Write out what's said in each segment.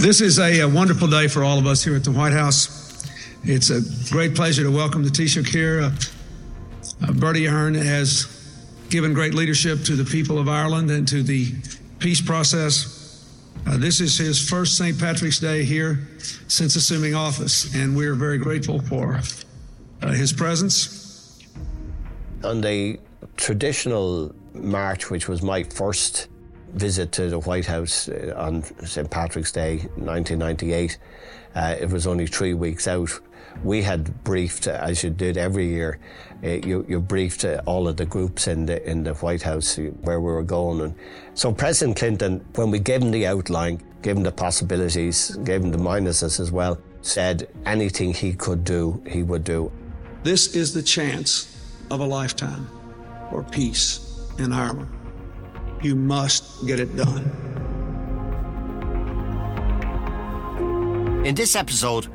This is a, a, wonderful day for all of us here at the White House. It's a great pleasure to welcome the Taoiseach here. Uh, uh, Bertie Ahern has given great leadership to the people of Ireland and to the peace process. Uh, this is his first St. Patrick's Day here since assuming office, and we're very grateful for uh, his presence. On the traditional march, which was my first visit to the White House uh, on St. Patrick's Day 1998, uh, it was only three weeks out. We had briefed, as you did every year, uh, you, you, briefed uh, all of the groups in the in the White House where we were going. And so President Clinton, when we gave him the outline, gave him the possibilities, gave him the minuses as well, said anything he could do, he would do. This is the chance of a lifetime for peace in Ireland. You must get it done. In this episode,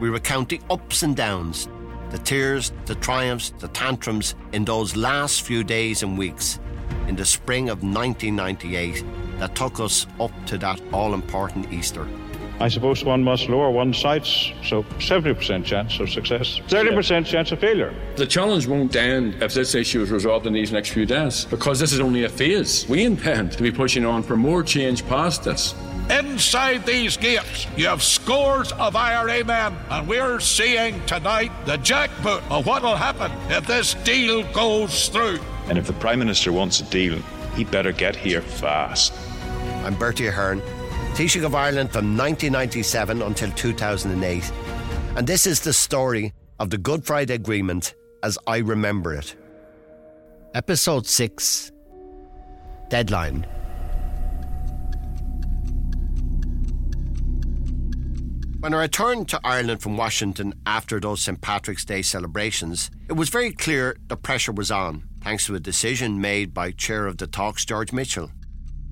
we recount the ups and downs, the tears, the triumphs, the tantrums in those last few days and weeks in the spring of 1998 that took us up to that all important Easter. I suppose one must lower one's sights, so 70% chance of success, 30% chance of failure. The challenge won't end if this issue is resolved in these next few days, because this is only a phase. We intend to be pushing on for more change past this. Inside these gates, you have scores of IRA men, and we're seeing tonight the jackpot of what will happen if this deal goes through. And if the Prime Minister wants a deal, he better get here fast. I'm Bertie Ahern Taoiseach of Ireland from 1997 until 2008. And this is the story of the Good Friday Agreement as I remember it. Episode 6 Deadline. When I returned to Ireland from Washington after those St. Patrick's Day celebrations, it was very clear the pressure was on, thanks to a decision made by Chair of the Talks, George Mitchell.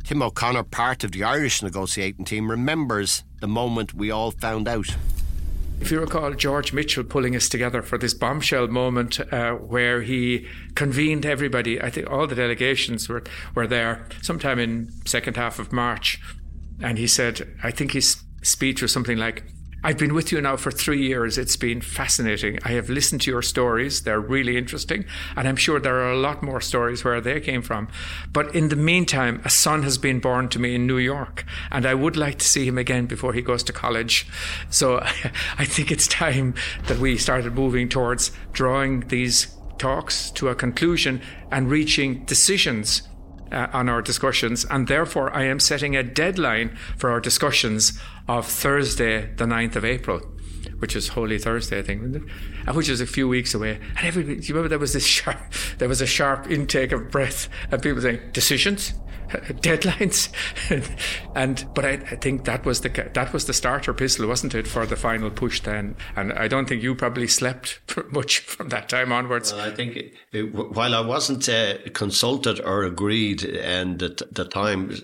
Tim O'Connor, part of the Irish negotiating team, remembers the moment we all found out. If you recall, George Mitchell pulling us together for this bombshell moment uh, where he convened everybody. I think all the delegations were, were there sometime in second half of March. And he said, I think his speech was something like, I've been with you now for three years. It's been fascinating. I have listened to your stories. They're really interesting. And I'm sure there are a lot more stories where they came from. But in the meantime, a son has been born to me in New York, and I would like to see him again before he goes to college. So I think it's time that we started moving towards drawing these talks to a conclusion and reaching decisions uh, on our discussions, and therefore I am setting a deadline for our discussions of Thursday, the 9th of April, which is Holy Thursday, I think, uh, which is a few weeks away. And everybody, do you remember there was this sharp, there was a sharp intake of breath, and people saying decisions, deadlines, and but I, I, think that was the that was the starter pistol, wasn't it, for the final push then? And I don't think you probably slept much from that time onwards. Well, I think it, it, while I wasn't uh, consulted or agreed, and at the time,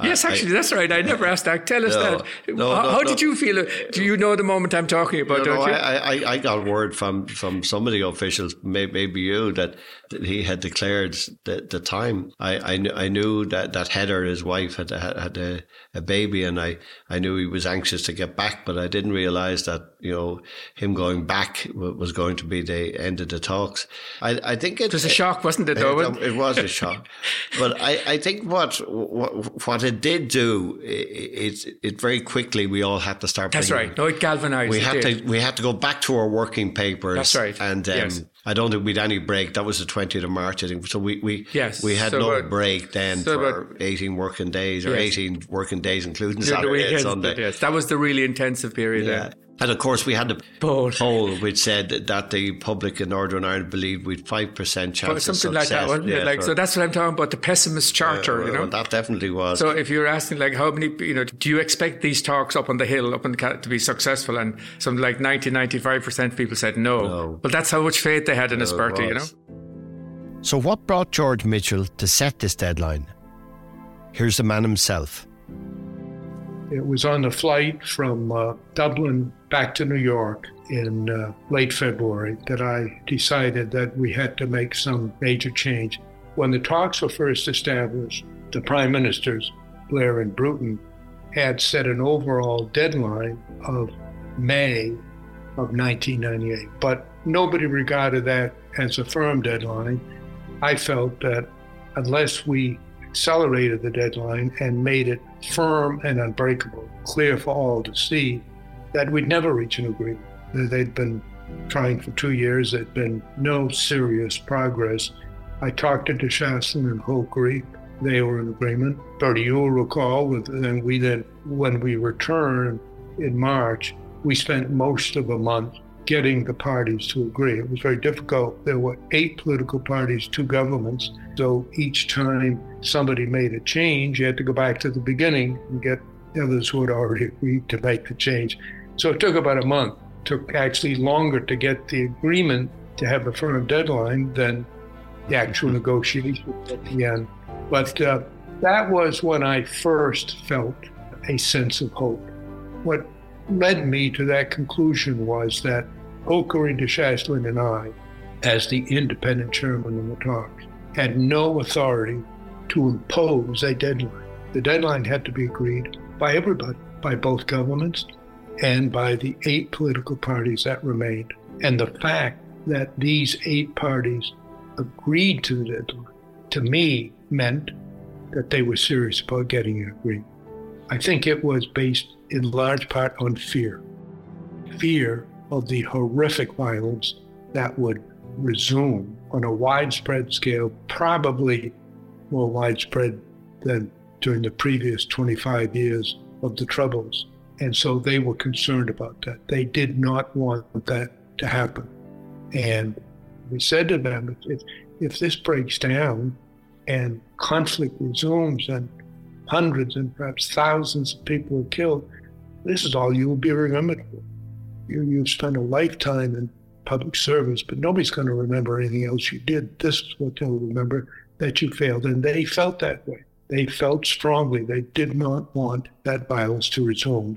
Uh, yes, actually, I, that's right. I never asked that. Tell us no, that. No, how, no, how did you feel? Do you know the moment I'm talking about? No, don't you? I, I, I got word from from some of the officials, maybe, maybe you, that, that he had declared the, the time. I, I, I knew that that, Heather, his wife, had had a, a baby, and I, I knew he was anxious to get back, but I didn't realize that you know him going back was going to be the end of the talks. I, I think it, it was a shock, wasn't it? Though it, um, it was a shock, but I, I think what, what what it did do it, it, it very quickly we all had to start. That's right. No, it galvanized. We had to we had to go back to our working papers. That's right. And um, yes. I don't think we'd any break. That was the 20th of March, I think. So we, we, yes. we had so no about, break then so for about, 18 working days or yes. 18 working days, including Saturday and Sunday. Yes, that was the really intensive period. Yeah. Then. And of course, we had the poll, poll which said that the public in Northern Ireland believed we'd five percent chance something like that, wasn't yeah, it? Like so, that's what I'm talking about. The pessimist charter, you know. Well, that definitely was. So if you're asking, like, how many, you know, do you expect these talks up on the hill, up in the, to be successful? And something like 90, 95 percent people said no. no. But that's how much faith they had in no, us, Bertie, you know. So what brought George Mitchell to set this deadline? Here's the man himself. It was on the flight from uh, Dublin back to New York in uh, late February that I decided that we had to make some major change. When the talks were first established, the prime ministers, Blair and Bruton, had set an overall deadline of May of 1998, but nobody regarded that as a firm deadline. I felt that unless we accelerated the deadline and made it firm and unbreakable, clear for all to see, that we'd never reach an agreement. They'd been trying for two years, there'd been no serious progress. I talked to de Chastelain and Holkeri. They were in agreement. Bertie, you'll recall, and we then, when we returned in March, we spent most of a month getting the parties to agree. It was very difficult. There were eight political parties, two governments. So each time somebody made a change, you had to go back to the beginning and get others who had already agreed to make the change. So it took about a month. It took actually longer to get the agreement to have a firm deadline than the actual negotiations at the end. But uh, that was when I first felt a sense of hope. What led me to that conclusion was that Holkeri DeShaslin and I, as the independent chairman of the talks, had no authority to impose a deadline. The deadline had to be agreed by everybody, by both governments and by the eight political parties that remained. And the fact that these eight parties agreed to the deadline, to me, meant that they were serious about getting it agreed. I think it was based in large part on fear fear of the horrific violence that would resume on a widespread scale, probably more widespread than during the previous 25 years of the Troubles. And so they were concerned about that. They did not want that to happen. And we said to them, if, if this breaks down and conflict resumes and hundreds and perhaps thousands of people are killed, this is all you will be remembered for. You, you've spent a lifetime in public service, but nobody's going to remember anything else you did. This is what they'll remember that you failed. And they felt that way. They felt strongly. They did not want that violence to resume.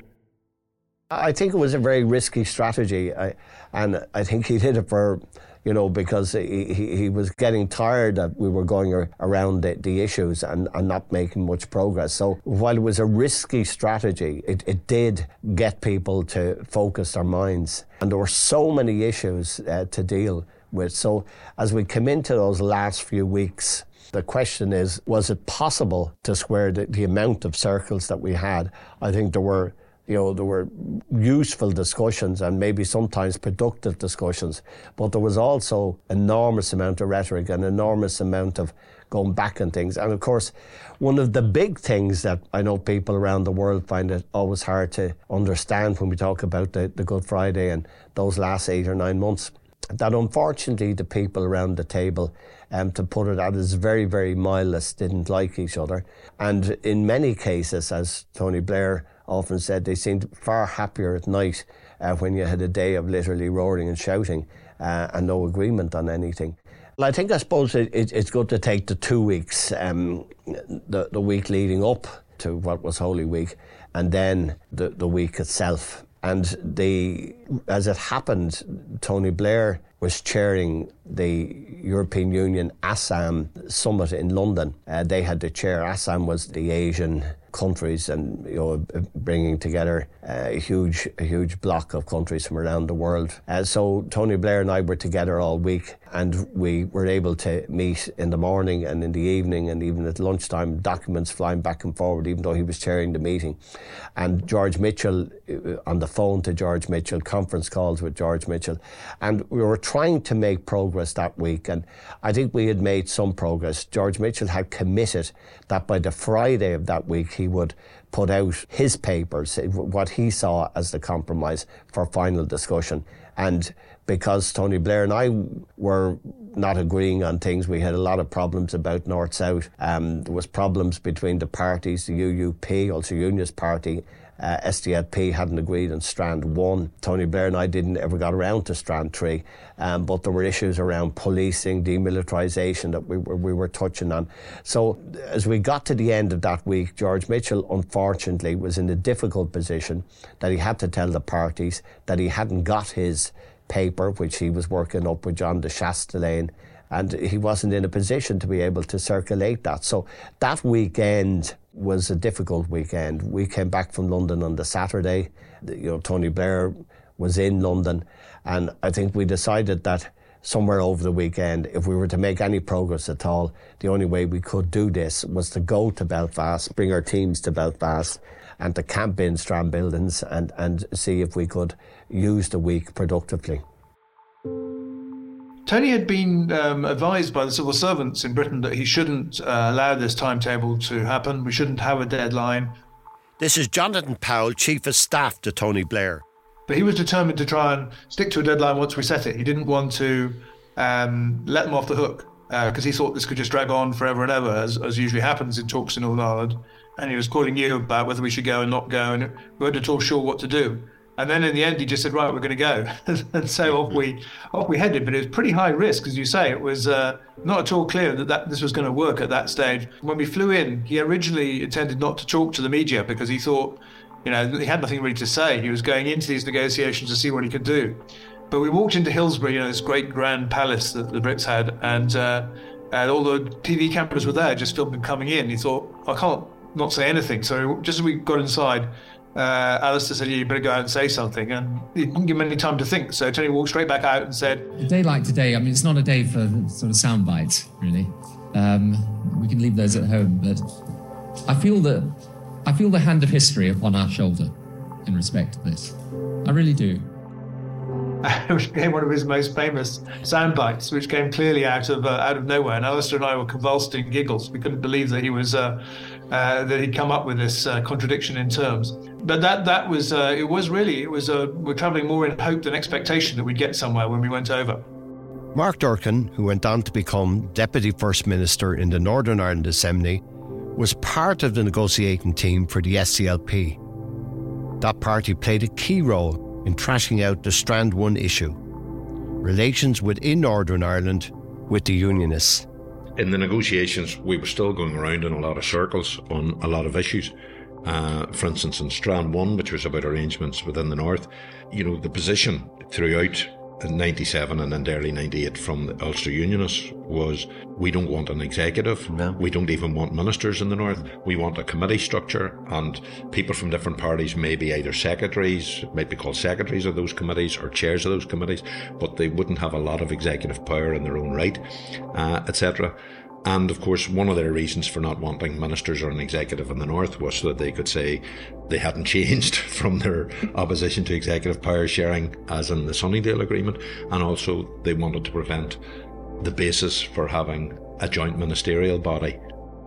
I think it was a very risky strategy. I, and I think he did it for you know, because he, he, he was getting tired that we were going around the, the issues and, and not making much progress. So while it was a risky strategy, it, it did get people to focus their minds. And there were so many issues uh, to deal with. So as we come into those last few weeks, the question is, was it possible to square the, the amount of circles that we had? I think there were you know, there were useful discussions and maybe sometimes productive discussions, but there was also enormous amount of rhetoric and enormous amount of going back and things. And of course, one of the big things that I know people around the world find it always hard to understand when we talk about the, the Good Friday and those last eight or nine months, that unfortunately the people around the table, um, to put it out as very, very mildest, didn't like each other. And in many cases, as Tony Blair often said they seemed far happier at night uh, when you had a day of literally roaring and shouting uh, and no agreement on anything. Well, I think I suppose it, it, it's good to take the two weeks, um, the, the week leading up to what was Holy Week, and then the, the week itself. And the, as it happened, Tony Blair was chairing the European Union ASEM summit in London. Uh, they had the chair. ASEM was the Asian countries and you know bringing together a huge a huge block of countries from around the world. Uh, so Tony Blair and I were together all week, and we were able to meet in the morning and in the evening, and even at lunchtime. Documents flying back and forward, even though he was chairing the meeting. And George Mitchell uh, on the phone to George Mitchell, conference calls with George Mitchell, and we were trying to make progress that week. And I think we had made some progress. George Mitchell had committed that by the Friday of that week he would put out his papers, what he saw as the compromise for final discussion. And because Tony Blair and I were not agreeing on things, we had a lot of problems about North South. Um, there was problems between the parties, the UUP, Ulster Unionist Party, uh, SDLP hadn't agreed on Strand 1. Tony Blair and I didn't ever got around to Strand 3, um, but there were issues around policing, demilitarisation that we were, we were touching on. So as we got to the end of that week, George Mitchell, unfortunately, was in a difficult position that he had to tell the parties that he hadn't got his paper, which he was working up with John de Chastelain and he wasn't in a position to be able to circulate that. So that weekend, was a difficult weekend. We came back from London on the Saturday. You know, Tony Blair was in London, and I think we decided that somewhere over the weekend, if we were to make any progress at all, the only way we could do this was to go to Belfast, bring our teams to Belfast, and to camp in Strand buildings and, and see if we could use the week productively. Tony had been um, advised by the civil servants in Britain that he shouldn't uh, allow this timetable to happen. We shouldn't have a deadline. This is Jonathan Powell, Chief of Staff to Tony Blair. But he was determined to try and stick to a deadline once we set it. He didn't want to um, let them off the hook because uh, he thought this could just drag on forever and ever, as, as usually happens in talks in Northern Ireland. And he was calling you about whether we should go and not go, and we weren't at all sure what to do. And then in the end, he just said, "Right, we're going to go," and so off we off we headed. But it was pretty high risk, as you say. It was uh, not at all clear that, that this was going to work at that stage. When we flew in, he originally intended not to talk to the media because he thought, you know, he had nothing really to say. He was going into these negotiations to see what he could do. But we walked into Hillsborough, you know, this great grand palace that the Brits had, and uh, and all the TV cameras were there, just filming coming in. He thought, I can't not say anything. So just as we got inside uh, Alistair said, yeah, you better go out and say something. And he didn't give him any time to think. So Tony walked straight back out and said, A day like today, I mean, it's not a day for sort of sound bites, really. Um, we can leave those at home. But I feel that I feel the hand of history upon our shoulder in respect to this. I really do. which became one of his most famous sound bites, which came clearly out of uh, out of nowhere. And Alistair and I were convulsed in giggles. We couldn't believe that he was uh, uh, that he'd come up with this uh, contradiction in terms. But that that was uh, it was really it was uh, we're travelling more in hope than expectation that we'd get somewhere when we went over. Mark Durkan, who went on to become Deputy First Minister in the Northern Ireland Assembly, was part of the negotiating team for the SDLP. That party played a key role in trashing out the Strand 1 issue relations within Northern Ireland with the Unionists in the negotiations, we were still going around in a lot of circles on a lot of issues. Uh, for instance, in Strand 1, which was about arrangements within the North, you know, the position throughout 97 and then early 98 from the Ulster Unionists was we don't want an executive. No. We don't even want ministers in the North. We want a committee structure and people from different parties may be either secretaries, might be called secretaries of those committees or chairs of those committees, but they wouldn't have a lot of executive power in their own right, uh, etc. And of course, one of their reasons for not wanting ministers or an executive in the north was so that they could say they hadn't changed from their opposition to executive power sharing, as in the Sunningdale Agreement, and also they wanted to prevent the basis for having a joint ministerial body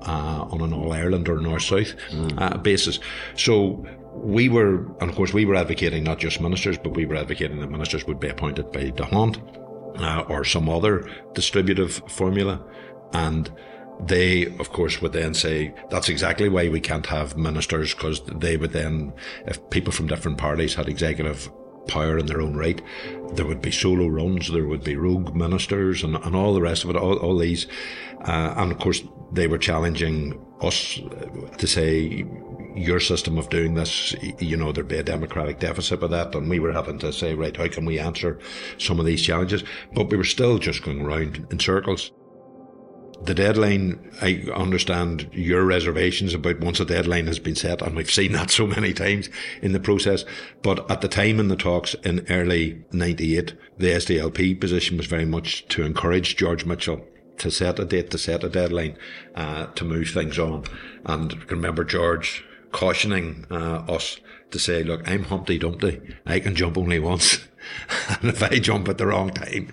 uh, on an All Ireland or North South mm. uh, basis. So we were, and of course, we were advocating not just ministers, but we were advocating that ministers would be appointed by D'Hondt uh, or some other distributive formula. And they, of course, would then say that's exactly why we can't have ministers because they would then, if people from different parties had executive power in their own right, there would be solo runs, there would be rogue ministers, and, and all the rest of it, all, all these. Uh, and of course, they were challenging us to say, your system of doing this, you know, there'd be a democratic deficit with that. And we were having to say, right, how can we answer some of these challenges? But we were still just going around in circles the deadline, I understand your reservations about once a deadline has been set, and we've seen that so many times in the process. But at the time in the talks in early 98, the SDLP position was very much to encourage George Mitchell to set a date, to set a deadline, uh, to move things on. And remember George cautioning uh, us to say, look, I'm Humpty Dumpty. I can jump only once. and if I jump at the wrong time,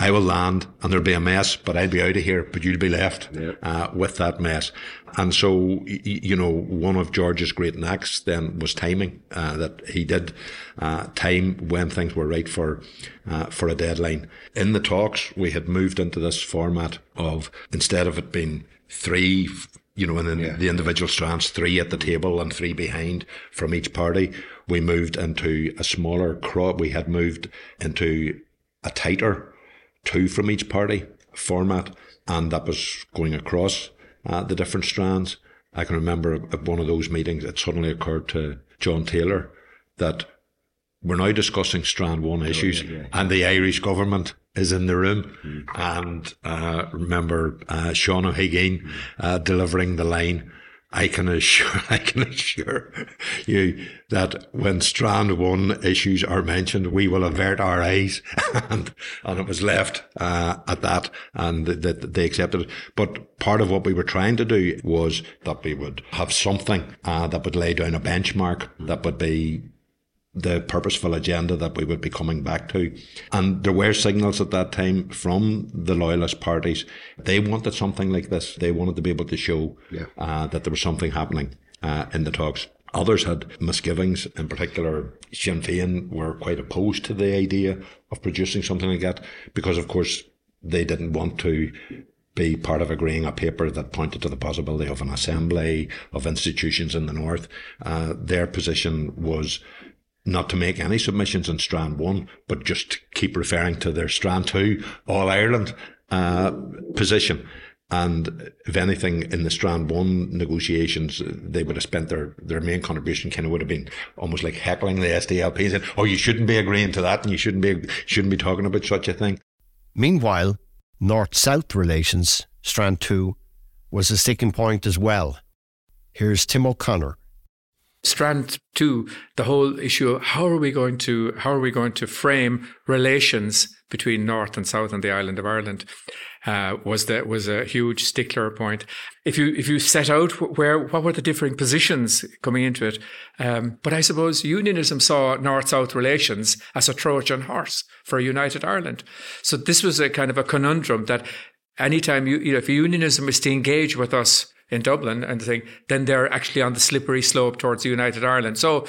I will land and there'll be a mess, but I'll be out of here, but you'll be left uh, with that mess. And so, you know, one of George's great knacks then was timing, uh, that he did uh, time when things were right for, uh, for a deadline. In the talks, we had moved into this format of instead of it being three, you know, and then yeah. the individual strands, three at the table and three behind from each party, we moved into a smaller crop. We had moved into a tighter two from each party format, and that was going across uh, the different strands. I can remember at one of those meetings, it suddenly occurred to John Taylor that we're now discussing Strand 1 issues, yeah, yeah. and the Irish government is in the room. Mm. And uh, remember uh, Sean O'Higgins uh, delivering the line I can assure, I can assure you that when Strand One issues are mentioned, we will avert our eyes, and and it was left uh, at that, and that they accepted it. But part of what we were trying to do was that we would have something uh, that would lay down a benchmark that would be the purposeful agenda that we would be coming back to. And there were signals at that time from the loyalist parties. They wanted something like this. They wanted to be able to show yeah. uh, that there was something happening uh, in the talks. Others had misgivings, in particular, Sinn Féin were quite opposed to the idea of producing something like that because, of course, they didn't want to be part of agreeing a paper that pointed to the possibility of an assembly of institutions in the north. Uh, their position was not to make any submissions in Strand 1, but just keep referring to their Strand 2 All Ireland uh, position. And if anything, in the Strand 1 negotiations, they would have spent their, their main contribution kind of would have been almost like heckling the SDLP, saying, oh, you shouldn't be agreeing to that and you shouldn't be, shouldn't be talking about such a thing. Meanwhile, North South relations, Strand 2, was a sticking point as well. Here's Tim O'Connor strand two, the whole issue of how are we going to how are we going to frame relations between North and South and the island of Ireland uh, was that was a huge stickler point. If you if you set out where what were the differing positions coming into it, um, but I suppose unionism saw North South relations as a Trojan horse for a united Ireland. So this was a kind of a conundrum that anytime you, you know, if unionism was to engage with us in Dublin and thing, then they're actually on the slippery slope towards United Ireland. So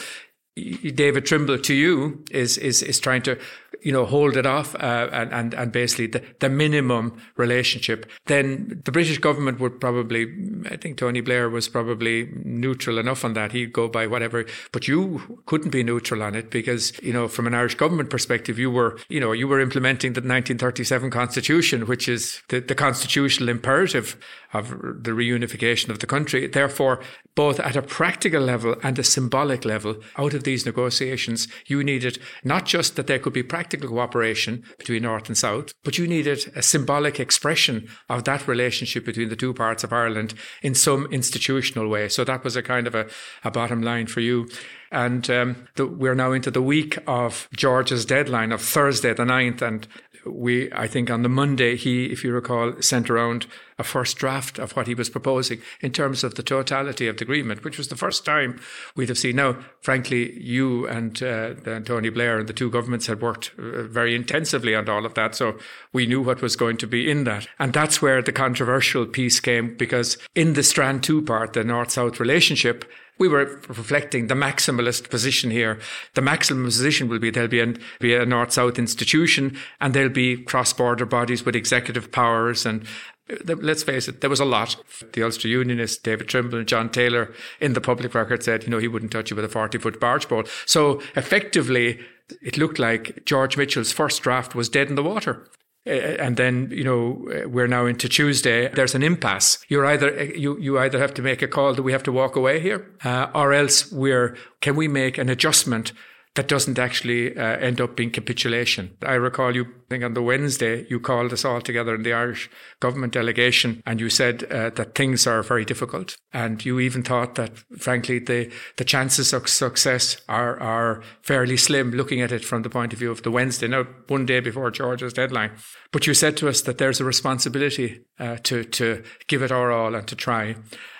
David Trimble to you is is is trying to you know hold it off uh, and and and basically the, the minimum relationship. Then the British government would probably I think Tony Blair was probably neutral enough on that. He'd go by whatever, but you couldn't be neutral on it because you know from an Irish government perspective, you were you know you were implementing the 1937 constitution, which is the, the constitutional imperative of the reunification of the country. Therefore, both at a practical level and a symbolic level, out of these negotiations, you needed not just that there could be practical cooperation between North and South, but you needed a symbolic expression of that relationship between the two parts of Ireland in some institutional way. So that was a kind of a, a bottom line for you. And um, the, we're now into the week of George's deadline of Thursday the 9th. And we, I think on the Monday, he, if you recall, sent around a first draft of what he was proposing in terms of the totality of the agreement, which was the first time we'd have seen. Now, frankly, you and, uh, and Tony Blair and the two governments had worked uh, very intensively on all of that. So we knew what was going to be in that. And that's where the controversial piece came because in the Strand 2 part, the North South relationship, we were reflecting the maximalist position here. The maximum position will be there'll be, be a north south institution and there'll be cross border bodies with executive powers. And uh, let's face it, there was a lot. The Ulster Unionists, David Trimble and John Taylor in the public record said, you know, he wouldn't touch you with a 40 foot barge pole. So effectively, it looked like George Mitchell's first draft was dead in the water. Uh, and then you know uh, we're now into Tuesday. There's an impasse. You're either you you either have to make a call that we have to walk away here, uh, or else we're can we make an adjustment that doesn't actually uh, end up being capitulation. I recall you, I think on the Wednesday, you called us all together in the Irish government delegation and you said uh, that things are very difficult. And you even thought that, frankly, the, the chances of success are, are fairly slim looking at it from the point of view of the Wednesday, now one day before George's deadline. But you said to us that there's a responsibility uh, to, to give it our all and to try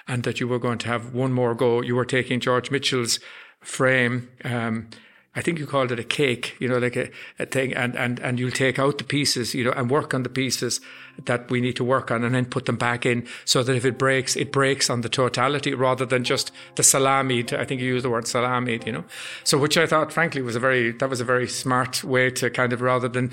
and that you were going to have one more go. You were taking George Mitchell's frame, um, I think you called it a cake, you know, like a, a thing, and, and, and you'll take out the pieces, you know, and work on the pieces that we need to work on and then put them back in so that if it breaks, it breaks on the totality rather than just the salami. I think you used the word salami, you know. So, which I thought, frankly, was a very, that was a very smart way to kind of rather than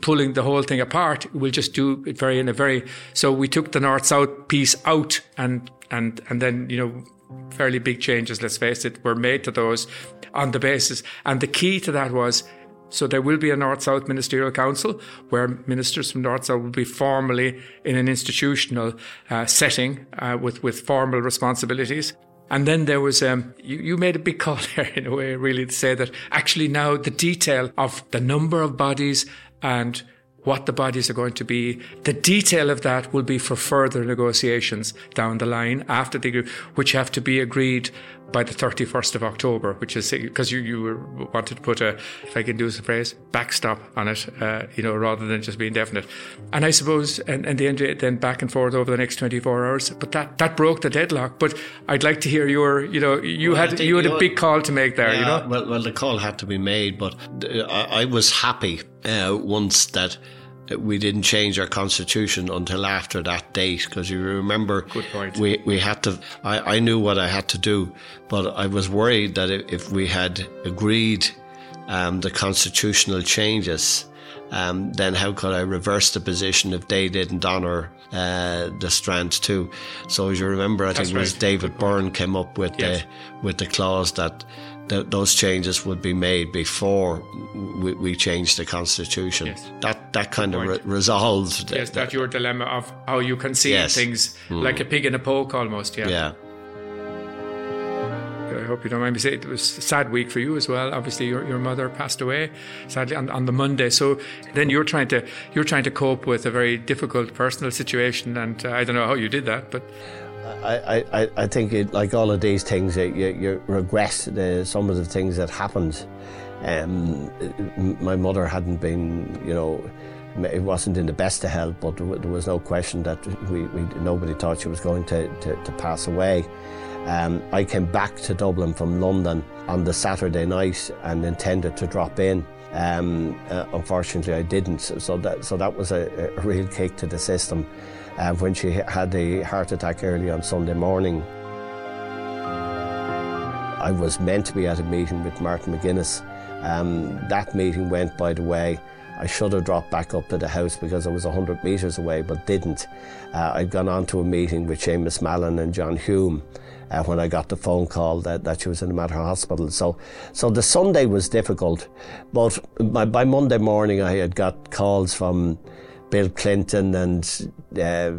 pulling the whole thing apart, we'll just do it very in a very, so we took the north south piece out and, and, and then, you know, fairly big changes, let's face it, were made to those on the basis. And the key to that was so there will be a North South Ministerial Council where ministers from North South will be formally in an institutional uh, setting uh, with, with formal responsibilities. And then there was, um, you, you made a big call there in a way, really, to say that actually now the detail of the number of bodies and what the bodies are going to be. The detail of that will be for further negotiations down the line after the, which have to be agreed by the 31st of October, which is because you, you wanted to put a, if I can use the phrase, backstop on it, uh, you know, rather than just being definite. And I suppose, and, and the then, then back and forth over the next 24 hours, but that, that broke the deadlock. But I'd like to hear your, you know, you well, had, you had a big call to make there, yeah, you know? Well, well, the call had to be made, but I, I was happy uh, once that we didn't change our constitution until after that date because you remember we we had to I, I knew what I had to do but I was worried that if we had agreed um, the constitutional changes um, then how could I reverse the position if they didn't honour uh, the strand two so as you remember I That's think it was right. David Byrne came up with yes. the with the clause that th- those changes would be made before we, we changed the constitution. Yes. That that kind of re- resolved. Yes, that, that, your dilemma of how you conceive yes. things mm. like a pig in a poke, almost. Yeah. Yeah. I hope you don't mind me saying it was a sad week for you as well. Obviously, your, your mother passed away sadly on, on the Monday. So then you're trying to you're trying to cope with a very difficult personal situation, and uh, I don't know how you did that, but I, I, I think it, like all of these things, you, you regret the, some of the things that happened. Um, my mother hadn't been, you know, it wasn't in the best of health, but there was no question that we, we nobody thought she was going to, to, to pass away. Um, I came back to Dublin from London on the Saturday night and intended to drop in. Um, uh, unfortunately, I didn't, so that so that was a, a real kick to the system uh, when she had a heart attack early on Sunday morning. I was meant to be at a meeting with Martin McGuinness. Um, that meeting went, by the way. I should have dropped back up to the house because I was 100 metres away, but didn't. Uh, I'd gone on to a meeting with Seamus Mallon and John Hume. Uh, when I got the phone call that, that she was in the Mater Hospital. So, so the Sunday was difficult, but by, by Monday morning I had got calls from Bill Clinton and uh,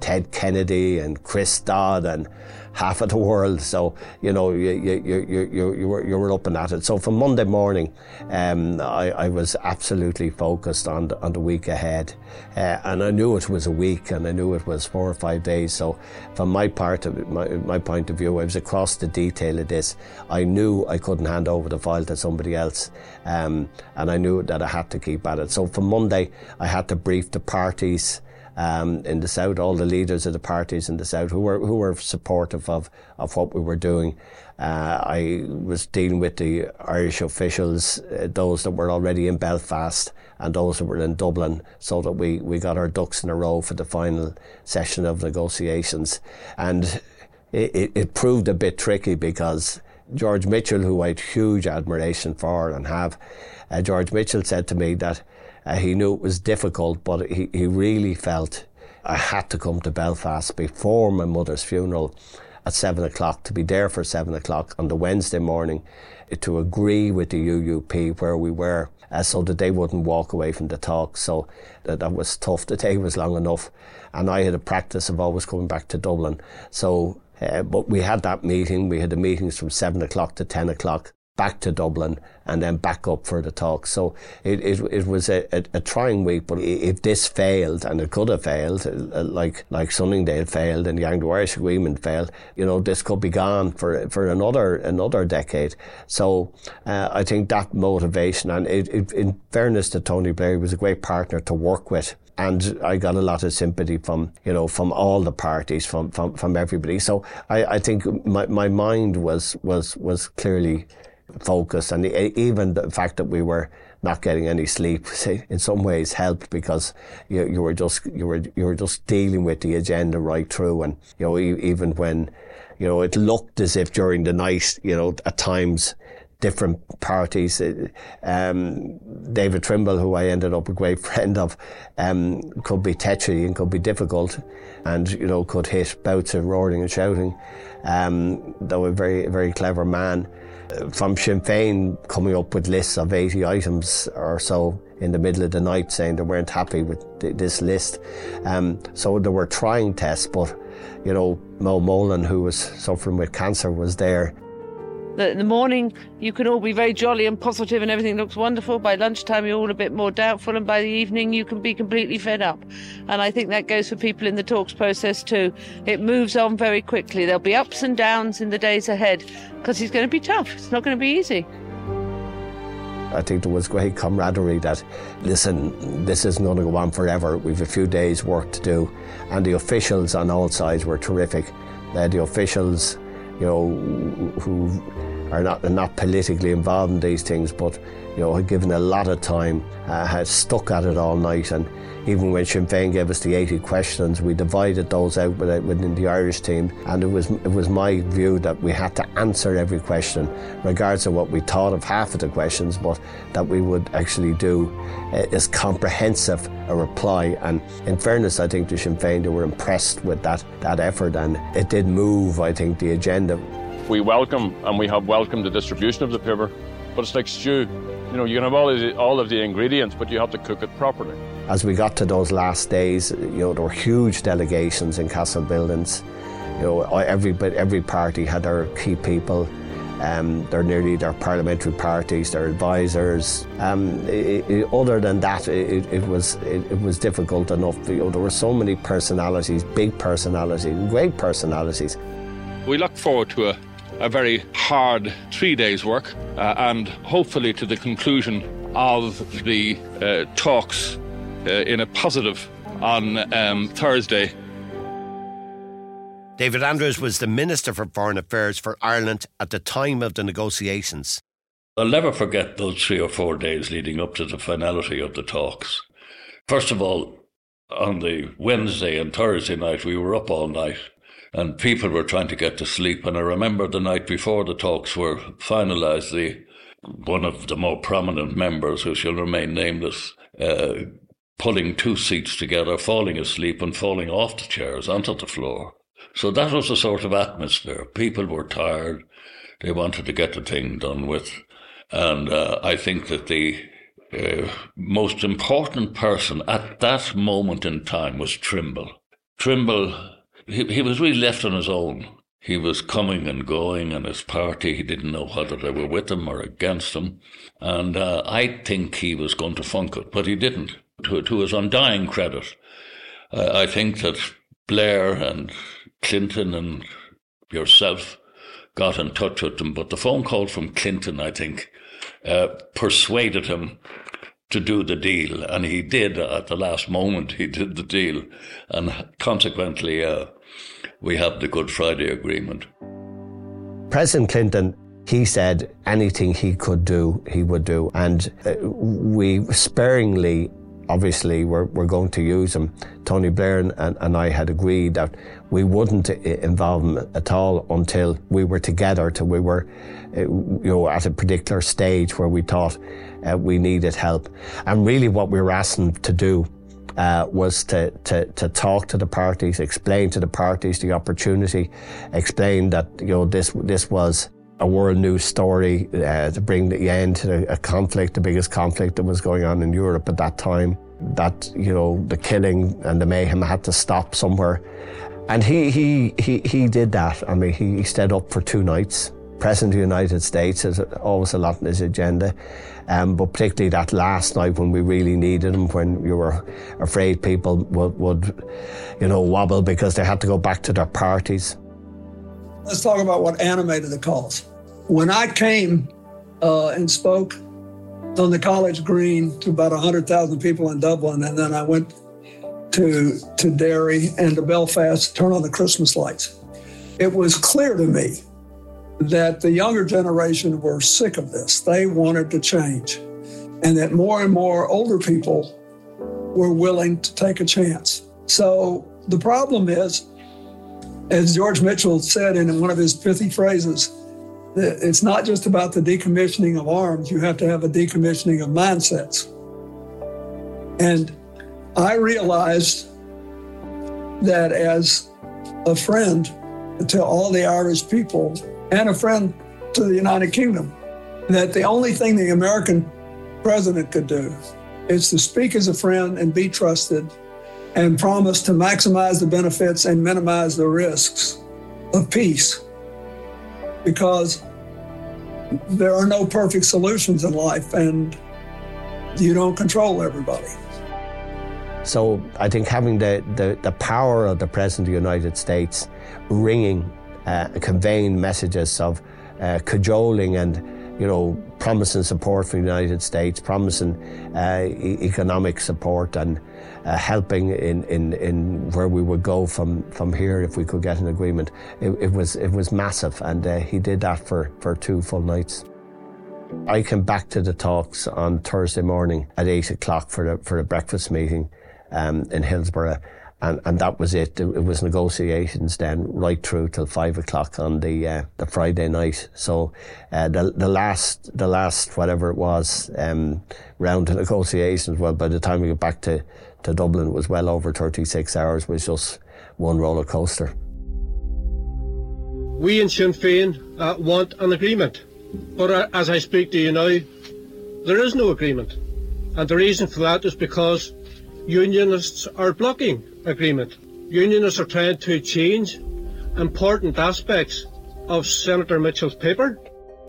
Ted Kennedy and Chris Dodd and half of the world. So, you know, you, you, you, you, you, were, you were up and at it. So from Monday morning, um, I, I was absolutely focused on the, on the week ahead. Uh, and I knew it was a week and I knew it was four or five days. So from my part of my, my point of view, I was across the detail of this. I knew I couldn't hand over the file to somebody else. Um, and I knew that I had to keep at it. So from Monday, I had to brief the parties um, in the south, all the leaders of the parties in the south who were who were supportive of, of what we were doing. Uh, I was dealing with the Irish officials, uh, those that were already in Belfast and those that were in Dublin, so that we, we got our ducks in a row for the final session of negotiations. And it, it, it proved a bit tricky because George Mitchell, who I had huge admiration for and have, uh, George Mitchell said to me that uh, he knew it was difficult, but he, he really felt I had to come to Belfast before my mother's funeral at seven o'clock to be there for seven o'clock on the Wednesday morning to agree with the UUP where we were uh, so that they wouldn't walk away from the talk. So that, uh, that was tough. The day was long enough. And I had a practice of always coming back to Dublin. So, uh, but we had that meeting. We had the meetings from seven o'clock to 10 o'clock back to Dublin and then back up for the talk. So it, it, it was a, a, a, trying week, but if this failed, and it could have failed, uh, like like Sunningdale failed and the Anglo-Irish Agreement failed, you know, this could be gone for for another another decade. So uh, I think that motivation, and it, it, in fairness to Tony Blair, he was a great partner to work with and I got a lot of sympathy from you know from all the parties from from, from everybody. So I, I think my, my mind was was was clearly focus and even the fact that we were not getting any sleep in some ways helped because you, you were just you were you were just dealing with the agenda right through and you know even when you know it looked as if during the night you know at times different parties. Uh, um, David Trimble, who I ended up a great friend of, um, could be tetchy and could be difficult, and you know could hit bouts of roaring and shouting. Um, though a very very clever man from Sinn Féin coming up with lists of 80 items or so in the middle of the night saying they weren't happy with th- this list. Um, so there were trying tests, but, you know, Mo Mowlam, who was suffering with cancer, was there. That in the morning you can all be very jolly and positive and everything looks wonderful. By lunchtime, you're all a bit more doubtful, and by the evening, you can be completely fed up. And I think that goes for people in the talks process too. It moves on very quickly. There'll be ups and downs in the days ahead because it's going to be tough. It's not going to be easy. I think there was great camaraderie that, listen, this isn't going to go on forever. We've a few days' work to do. And the officials on all sides were terrific. Uh, the officials, you know, who are not, not politically involved in these things, but, you know, had given a lot of time, uh, had stuck at it all night. And even when Sinn Féin gave us the 80 questions, we divided those out within the Irish team, and it was it was my view that we had to answer every question, regardless of what we thought of half of the questions, but that we would actually do uh, as comprehensive a reply. And in fairness, I think to Sinn Féin they were impressed with that that effort, and it did move. I think the agenda. We welcome and we have welcomed the distribution of the paper, but it's like stew. You know, you can have all of the, all of the ingredients, but you have to cook it properly. As we got to those last days, you know, there were huge delegations in Castle Buildings. You know, every every party had their key people. Um, they're nearly their parliamentary parties, their advisors. Um, it, it, other than that, it, it was it, was difficult enough. You know, there were so many personalities, big personalities, great personalities. We look forward to a, a very hard three days' work, uh, and hopefully to the conclusion of the uh, talks uh, in a positive on um, Thursday. David Andrews was the Minister for Foreign Affairs for Ireland at the time of the negotiations. I'll never forget those three or four days leading up to the finality of the talks. First of all, on the Wednesday and Thursday night, we were up all night and people were trying to get to sleep. And I remember the night before the talks were finalised, the one of the more prominent members, who shall remain nameless, uh, pulling two seats together, falling asleep and falling off the chairs onto the floor. So that was the sort of atmosphere. People were tired. They wanted to get the thing done with. And uh, I think that the uh, most important person at that moment in time was Trimble. Trimble, he, he was really left on his own. He was coming and going, and his party, he didn't know whether they were with him or against him. And uh, I think he was going to funk it, but he didn't to, to his undying credit, uh, I think that Blair and Clinton and yourself got in touch with him, but the phone call from Clinton, I think, uh, persuaded him to do the deal, and he did at the last moment. He did the deal, and consequently, uh, we have the Good Friday Agreement. President Clinton he said anything he could do, he would do. And uh, we sparingly obviously we're, we're going to use him. Tony Blair and, and I had agreed that we wouldn't involve him at all until we were together, till we were, uh, you know, at a particular stage where we thought uh, we needed help. And really what we were asking to do uh, was to, to, to talk to the parties, explain to the parties the opportunity, explain that, you know, this, this was a world news story uh, to bring the end to a conflict, the biggest conflict that was going on in Europe at that time. That you know the killing and the mayhem had to stop somewhere, and he he he he did that. I mean, he, he stayed up for two nights. President of the United States has always a lot in his agenda, um, but particularly that last night when we really needed him, when you were afraid people would, would, you know, wobble because they had to go back to their parties. Let's talk about what animated the calls. When I came uh, and spoke on the college green to about 100,000 people in Dublin, and then I went to, to Derry and to Belfast to turn on the Christmas lights, it was clear to me that the younger generation were sick of this. They wanted to change, and that more and more older people were willing to take a chance. So the problem is, as George Mitchell said in one of his pithy phrases, it's not just about the decommissioning of arms, you have to have a decommissioning of mindsets. And I realized that as a friend to all the Irish people and a friend to the United Kingdom, that the only thing the American president could do is to speak as a friend and be trusted and promise to maximize the benefits and minimize the risks of peace. Because there are no perfect solutions in life, and you don't control everybody. So I think having the, the, the power of the President of the United States ringing, uh, conveying messages of uh, cajoling and you know, promising support for the United States, promising uh, e- economic support and uh, helping in, in, in where we would go from, from here if we could get an agreement. It, it was, it was massive, and uh, he did that for, for two full nights. I came back to the talks on Thursday morning at eight o'clock for the, for a breakfast meeting um, in Hillsborough and and that was it. It, was negotiations then right through till five o'clock on the uh, the Friday night. So uh, the the last the last whatever it was um, round of negotiations. Well, by the time we got back to to Dublin, it was well over thirty six hours. Was just one roller coaster. We in Sinn Féin uh, want an agreement, but uh, as I speak to you now, there is no agreement, and the reason for that is because unionists are blocking agreement. Unionists are trying to change important aspects of Senator Mitchell's paper.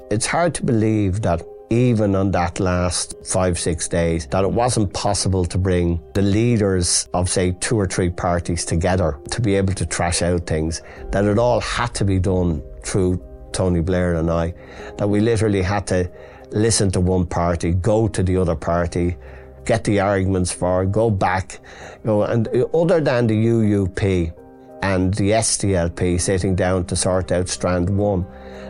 It's hard to believe that even on that last five, six days, that it wasn't possible to bring the leaders of, say, two or three parties together to be able to trash out things, that it all had to be done through Tony Blair and I, that we literally had to listen to one party, go to the other party, get the arguments for, go back, you know, and other than the UUP and the SDLP sitting down to sort out Strand 1,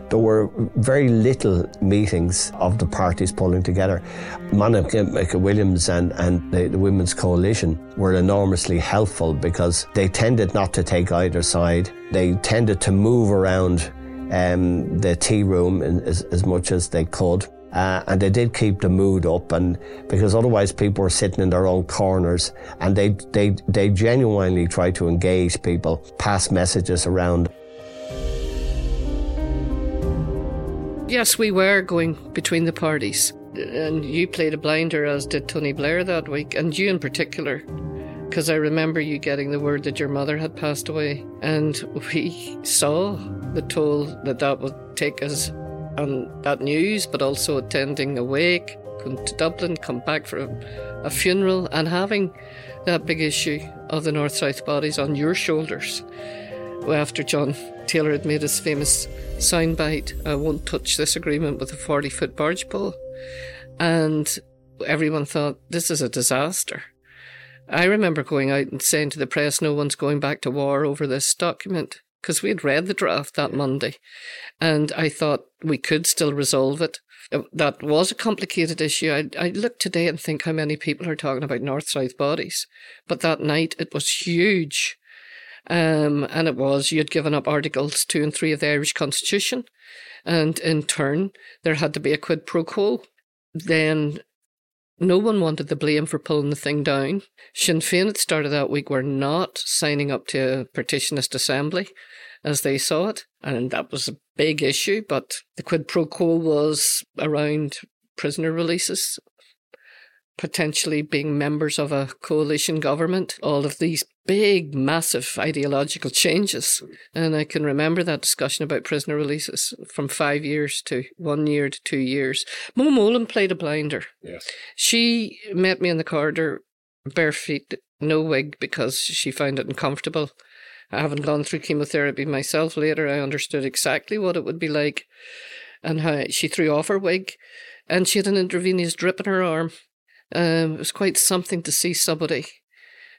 there were very little meetings of the parties pulling together. Monica McWilliams and, and the, the, Women's Coalition were enormously helpful because they tended not to take either side. They tended to move around um, the tea room as, as much as they could. Uh, and they did keep the mood up, and because otherwise people were sitting in their own corners, and they they they genuinely tried to engage people, pass messages around. Yes, we were going between the parties, and you played a blinder, as did Tony Blair that week, and you in particular, because I remember you getting the word that your mother had passed away, and we saw the toll that that would take us on that news, but also attending a wake, going to Dublin, come back for a, a funeral, and having that big issue of the North South bodies on your shoulders. After John Taylor had made his famous soundbite, I won't touch this agreement with a 40 foot barge pole. And everyone thought, this is a disaster. I remember going out and saying to the press, no one's going back to war over this document because we had read the draft that Monday, and I thought we could still resolve it. Uh, that was a complicated issue. I, I look today and think how many people are talking about north south bodies, but that night it was huge. Um, and it was, you had given up Articles 2 and 3 of the Irish Constitution, and in turn, there had to be a quid pro quo. Then no one wanted the blame for pulling the thing down. Sinn Féin at the start of that week were not signing up to a partitionist assembly as they saw it, and that was a big issue. But the quid pro quo was around prisoner releases potentially being members of a coalition government, all of these big, massive ideological changes. And I can remember that discussion about prisoner releases from five years to one year to two years. Mo Mowlam played a blinder. Yes. She met me in the corridor, bare feet, no wig, because she found it uncomfortable. I haven't gone through chemotherapy myself later, I understood exactly what it would be like and how she threw off her wig. And she had an intravenous drip in her arm um, it was quite something to see somebody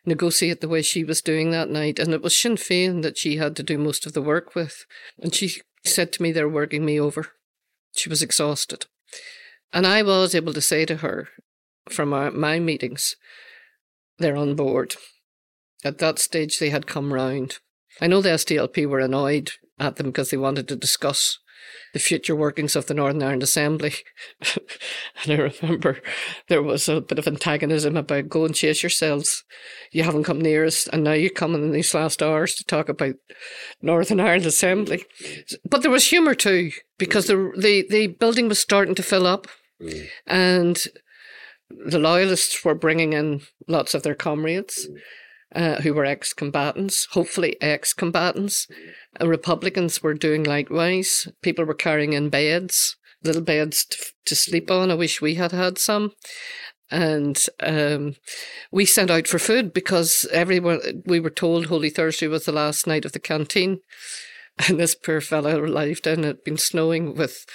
negotiate the way she was doing that night. And it was Sinn Féin that she had to do most of the work with. And she said to me, They're working me over. She was exhausted. And I was able to say to her from our, my meetings, They're on board. At that stage, they had come round. I know the SDLP were annoyed at them because they wanted to discuss the future workings of the Northern Ireland Assembly. and I remember there was a bit of antagonism about go and chase yourselves. You haven't come near us, and now you're coming in these last hours to talk about Northern Ireland Assembly. But there was humour too, because the, the, the building was starting to fill up, mm. and the loyalists were bringing in lots of their comrades. Mm uh, who were ex combatants, hopefully ex combatants. Uh, Republicans were doing likewise. People were carrying in beds little beds to, to sleep on. I wish we had had some and um, we sent out for food because everyone we were told Holy Thursday was the last night of the canteen, and this poor fellow arrived and it had been snowing with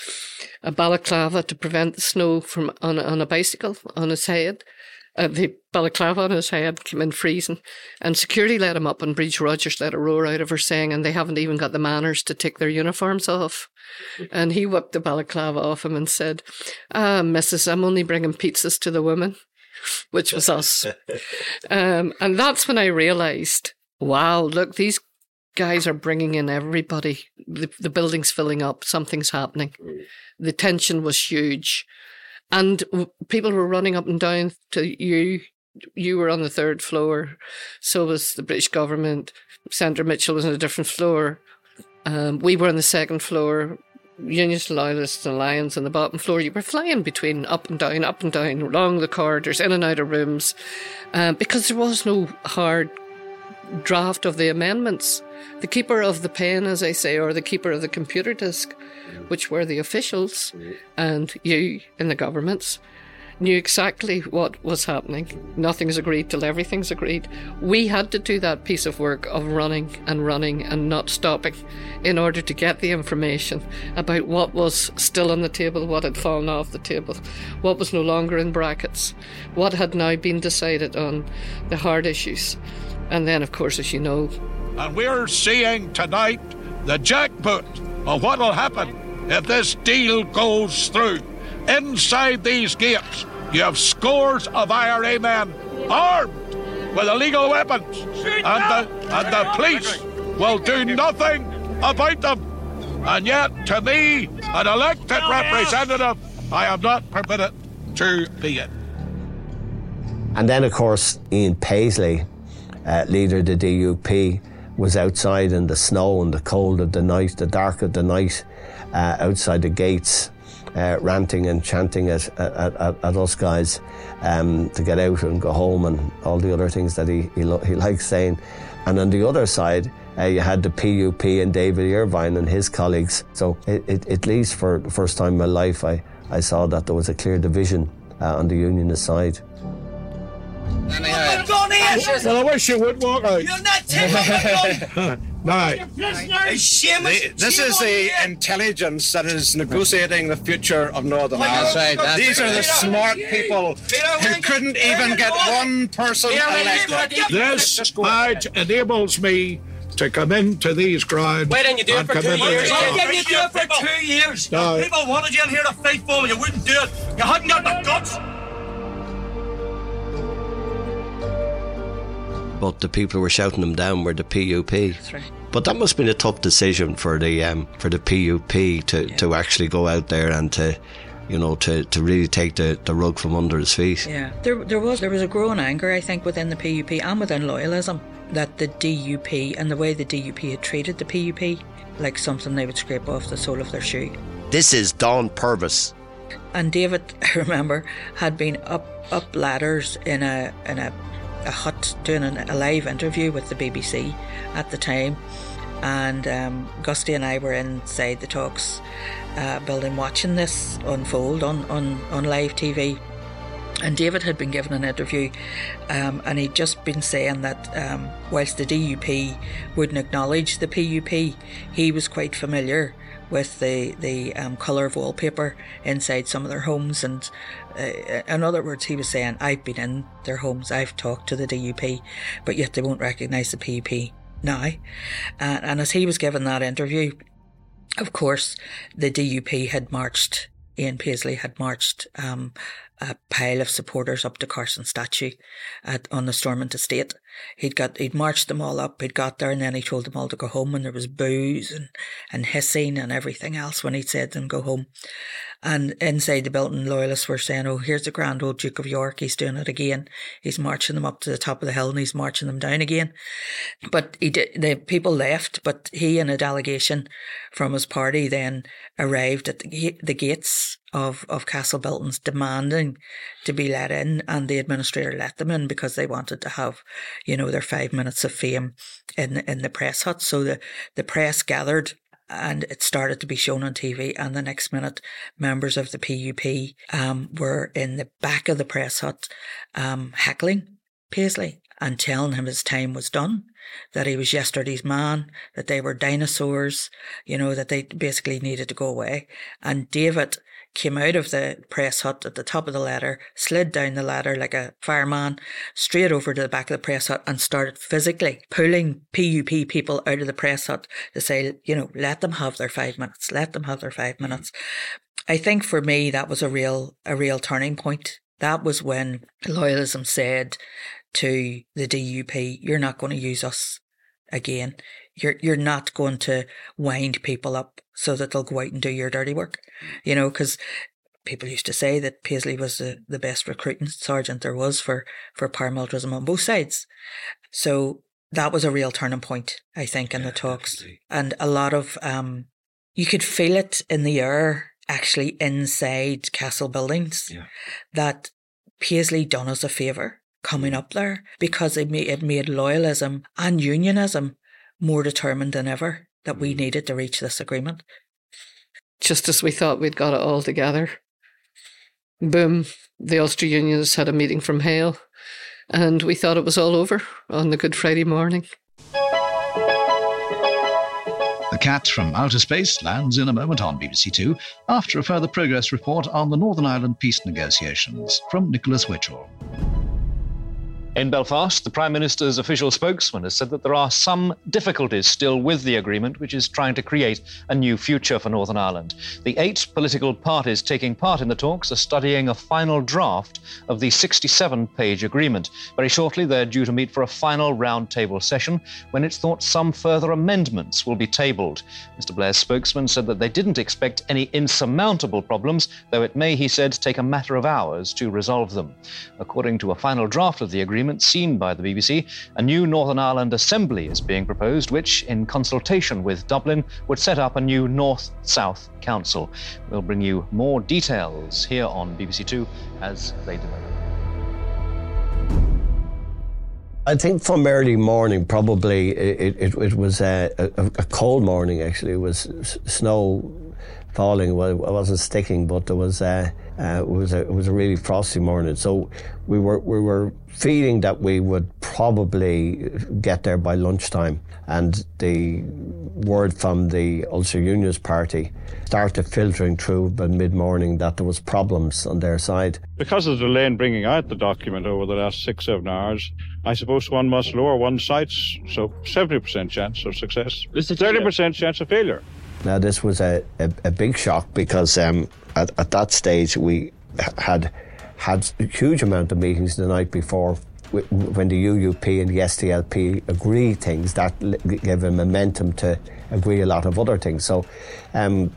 a balaclava to prevent the snow from on on a bicycle on his head. Uh, the balaclava on his head came in freezing, and security let him up, and Bríd Rodgers let a roar out of her saying, and they haven't even got the manners to take their uniforms off. And he whipped the balaclava off him and said, Ah, Mrs., I'm only bringing pizzas to the women, which was us. um, and that's when I realized, wow, look, these guys are bringing in everybody. The, the building's filling up, something's happening. The tension was huge. And people were running up and down to you. You were on the third floor. So was the British government. Senator Mitchell was on a different floor. Um, we were on the second floor. Unions, Loyalists, and Lions on the bottom floor. You were flying between up and down, up and down, along the corridors, in and out of rooms, um, because there was no hard draft of the amendments. The keeper of the pen, as I say, or the keeper of the computer disk, which were the officials, and you in the governments, knew exactly what was happening. Nothing's agreed till everything's agreed. We had to do that piece of work of running and running and not stopping in order to get the information about what was still on the table, what had fallen off the table, what was no longer in brackets, what had now been decided on the hard issues. And then, of course, as you know, and we're seeing tonight the jackpot of what'll happen if this deal goes through. Inside these gates, you have scores of IRA men armed with illegal weapons, and the, and the police will do nothing about them. And yet, to me, an elected representative, I am not permitted to be it. And then, of course, Ian Paisley, uh, leader of the DUP, was outside in the snow and the cold of the night, the dark of the night, uh, outside the gates, uh, ranting and chanting at, at, at, at us guys um, to get out and go home and all the other things that he, he, lo- he likes saying. And on the other side, uh, you had the PUP and David Ervine and his colleagues. So, it, it, at least for the first time in my life, I, I saw that there was a clear division uh, on the unionist side. Well, I wish you would walk out. You're not taking No. This is the intelligence that is negotiating the future of Northern Ireland. That's right. These are the smart people who couldn't even get one person elected. This badge enables me to come into these grounds. Why didn't you do it and for come two into years? these Why didn't you do it for two years? No. People wanted you in here to fight for them. You wouldn't do it. You hadn't got the guts. But the people who were shouting them down were the PUP. That's right. But that must have been a tough decision for the um, for the PUP to, to actually go out there and to, you know, to, to really take the, the rug from under his feet. Yeah, there, there was there was a growing anger, I think, within the PUP and within loyalism that the DUP and the way the DUP had treated the PUP like something they would scrape off the sole of their shoe. This is Dawn Purvis. And David, I remember, had been up up ladders in a in a, a hut doing a live interview with the BBC at the time, and um, Gusty and I were inside the talks uh, building watching this unfold on, on, on live TV. And David had been given an interview, um, and he'd just been saying that um, whilst the DUP wouldn't acknowledge the PUP, he was quite familiar with the the um, colour of wallpaper inside some of their homes. And in other words, he was saying, "I've been in their homes, I've talked to the DUP, but yet they won't recognise the PUP now." Uh, and as he was given that interview, of course, the DUP had marched. Ian Paisley had marched um, a pile of supporters up to Carson statue at, on the Stormont estate. He'd got he'd marched them all up. He'd got there, and then he told them all to go home. And there was boos and and hissing and everything else when he said them go home. And inside the building, loyalists were saying, "Oh, here's the grand old Duke of York. He's doing it again. He's marching them up to the top of the hill, and he's marching them down again." But he did. The people left, but he and a delegation from his party then arrived at the, the gates of, of Castle Buildings demanding to be let in, and the administrator let them in because they wanted to have, you know, their five minutes of fame in in the press hut. So the, the press gathered and it started to be shown on TV. And the next minute, members of the PUP um, were in the back of the press hut um, heckling Paisley and telling him his time was done, that he was yesterday's man, that they were dinosaurs, you know, that they basically needed to go away. And David came out of the press hut at the top of the ladder, slid down the ladder like a fireman, straight over to the back of the press hut and started physically pulling PUP people out of the press hut to say, you know, let them have their five minutes, let them have their five hmm. minutes. I think for me that was a real a real turning point. That was when loyalism said to the DUP, you're not going to use us again. You're you're not going to wind people up so that they'll go out and do your dirty work. You know, because people used to say that Paisley was the, the best recruiting sergeant there was for, for paramilitarism on both sides. So that was a real turning point, I think, in yeah, the talks. Absolutely. And a lot of, um, you could feel it in the air actually inside castle buildings yeah. that Paisley done us a favour coming up there because it made, it made loyalism and unionism more determined than ever that we mm. needed to reach this agreement. Just as we thought we'd got it all together, boom, the Ulster Unionists had a meeting from hell, and we thought it was all over on the Good Friday morning. The Cat from Outer Space lands in a moment on BBC Two after a further progress report on the Northern Ireland peace negotiations from Nicholas Witchell. In Belfast, the Prime Minister's official spokesman has said that there are some difficulties still with the agreement, which is trying to create a new future for Northern Ireland. The eight political parties taking part in the talks are studying a final draft of the 67 page agreement. Very shortly, they're due to meet for a final roundtable session when it's thought some further amendments will be tabled. Mr. Blair's spokesman said that they didn't expect any insurmountable problems, though it may, he said, take a matter of hours to resolve them. According to a final draft of the agreement, agreement seen by the BBC, a new Northern Ireland Assembly is being proposed, which, in consultation with Dublin, would set up a new North South Council. We'll bring you more details here on BBC Two as they develop. I think from early morning, probably it, it, it was uh, a, a, a, cold morning. Actually, it was snow falling. Well, it wasn't sticking, but there was a, uh, it was a it was a really frosty morning. So we were we were feeling that we would probably get there by lunchtime, and the word from the Ulster Unionist Party started filtering through by mid morning that there was problems on their side. Because of the delay in bringing out the document over the last six seven hours, I suppose one must lower one's sights. So seventy percent chance of success, thirty percent chance of failure. Now, this was a, a, a big shock because um, at, at that stage we had had a huge amount of meetings the night before when the UUP and the SDLP agreed things, that gave a momentum to agree a lot of other things. So um,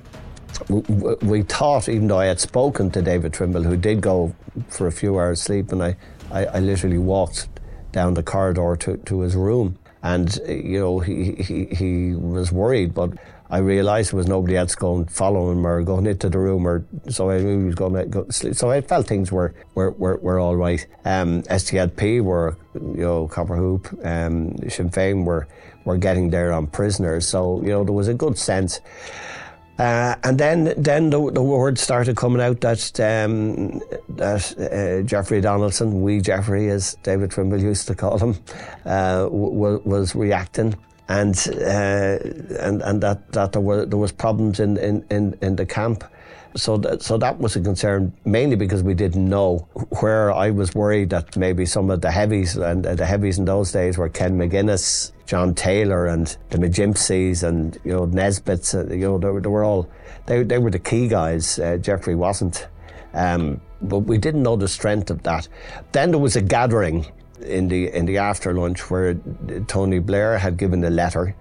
we, we, thought, even though I had spoken to David Trimble, who did go for a few hours sleep, and I, I, I literally walked down the corridor to, to his room. And, you know, he, he, he was worried, but I realised there was nobody else going follow him or going into the room, or so I knew he was going to go. So I felt things were were, were, were all right. Um, SDLP were, you know, Copper Hoop, um, Sinn Féin were were getting there on prisoners. So you know there was a good sense. Uh, and then, then the, the, word started coming out that um, that uh, Jeffrey Donaldson, wee Jeffrey, as David Trimble used to call him, uh, w- was reacting and uh, and and that, that there were there was problems in, in, in, in the camp. So that, so that was a concern mainly because we didn't know where I was worried that maybe some of the heavies and uh, the heavies in those days were Ken Maginnis, John Taylor, and the McGimpseys and you know Nesbitts. Uh, you know they were, they were all they they were the key guys. Uh, Jeffrey wasn't. Um, but we didn't know the strength of that. Then there was a gathering in the in the after lunch where Tony Blair had given a letter,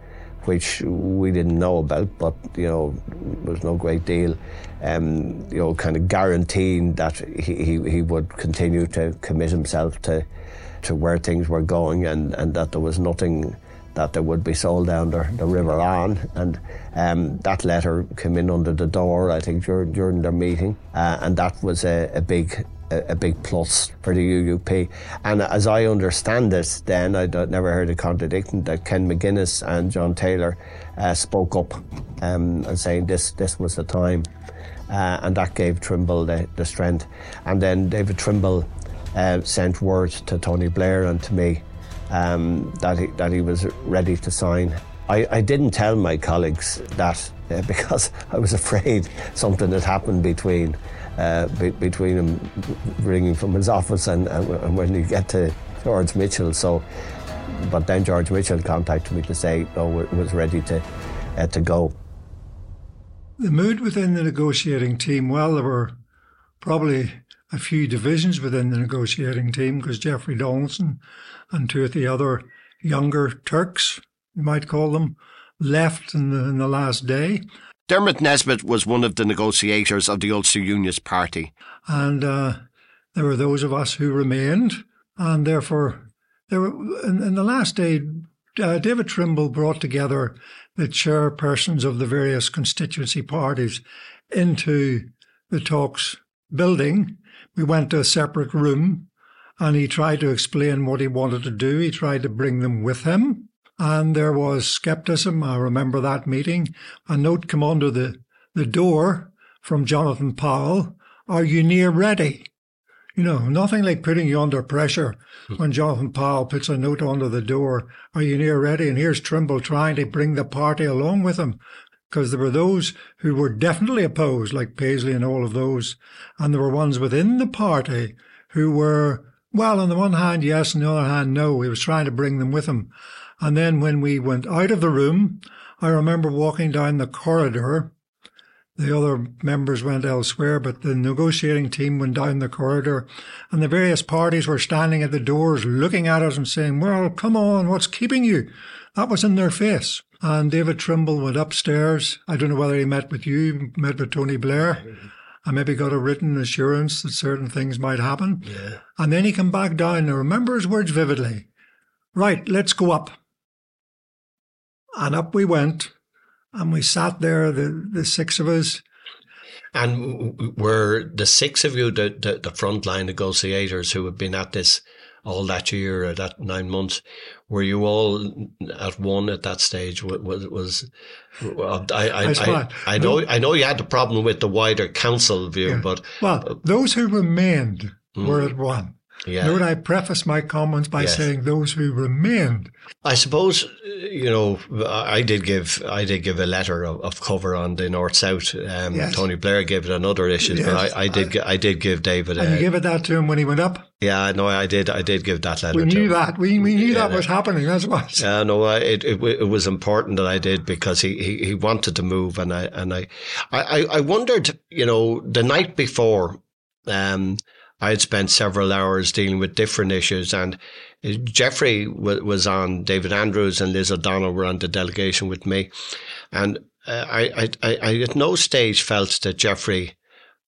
which we didn't know about, but you know was no great deal, um, you know, kind of guaranteeing that he, he, he would continue to commit himself to to where things were going and, and that there was nothing that there would be sold down the, the river on. And um, that letter came in under the door, I think, during, during their meeting. Uh, and that was a, a big a, big plus for the UUP. And as I understand it, then I never heard a contradiction that Ken Maginnis and John Taylor uh, spoke up um, and saying this this was the time, uh, and that gave Trimble the, the strength. And then David Trimble uh, sent word to Tony Blair and to me um, that he, that he was ready to sign. I, I didn't tell my colleagues that uh, because I was afraid something had happened between uh, be, between him ringing from his office and, and, and when you get to George Mitchell. So, but then George Mitchell contacted me to say, "Oh, it was ready to uh, to go." The mood within the negotiating team, well, there were probably a few divisions within the negotiating team because Jeffrey Donaldson and two of the other younger Turks, you might call them, left in the, in the last day. Dermot Nesbitt was one of the negotiators of the Ulster Unionist Party. And uh, there were those of us who remained, and therefore, there were, in, in the last day, uh, David Trimble brought together the chairpersons of the various constituency parties into the talks building. We went to a separate room and he tried to explain what he wanted to do. He tried to bring them with him. And there was skepticism. I remember that meeting. A note came under the, the door from Jonathan Powell Are you near ready? You know, nothing like putting you under pressure hmm. when Jonathan Powell puts a note under the door. Are you near ready? And here's Trimble trying to bring the party along with him because there were those who were definitely opposed, like Paisley and all of those. And there were ones within the party who were, well, on the one hand, yes, on the other hand, no. He was trying to bring them with him. And then when we went out of the room, I remember walking down the corridor. The other members went elsewhere, but the negotiating team went down the corridor, and the various parties were standing at the doors looking at us and saying, Well, come on, what's keeping you? That was in their face. And David Trimble went upstairs. I don't know whether he met with you, met with Tony Blair. I maybe got a written assurance that certain things might happen. Yeah. And then he came back down. I remember his words vividly. Right, let's go up. And up we went, and we sat there, the, the six of us. And were the six of you the, the, the frontline negotiators who had been at this all that year or that nine months? Were you all at one at that stage? Was was I I, I, I, know I know you had the problem with the wider council view, yeah. but well, those who remained mm, were at one. Yeah. Note I preface my comments by Yes. saying those who remained. I suppose you know I did give I did give a letter of, of cover on the north south. Um, Yes. Tony Blair gave it on other issues, but I, I did gi- I did give David. And you A, gave it that to him when he went up. yeah, no, I did I did give that letter. We to knew him. that. We, we knew that was happening. That's what. Yeah, no, I- it, it it was important that I did because he, he, he wanted to move, and I and I, I I- I wondered, you know, the night before, um, I had spent several hours dealing with different issues, and uh, Jeffrey w- was on, David Andrews and Liz O'Donnell were on the delegation with me, and uh, I, I I at no stage felt that Jeffrey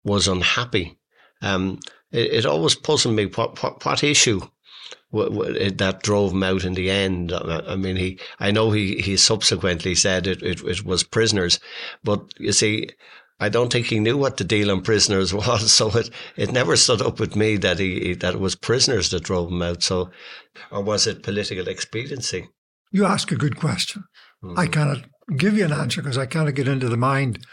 was unhappy. Um, it, it always puzzled me what what, what issue that drove him out in the end. I I mean, he, I know he, he subsequently said it, it, it was prisoners, but you see, I don't think he knew what the deal on prisoners was. So it, it never stood up with me that he, he- that it was prisoners that drove him out. So, or was it political expediency? You ask a good question. I cannot give you an answer because I cannot get into the mind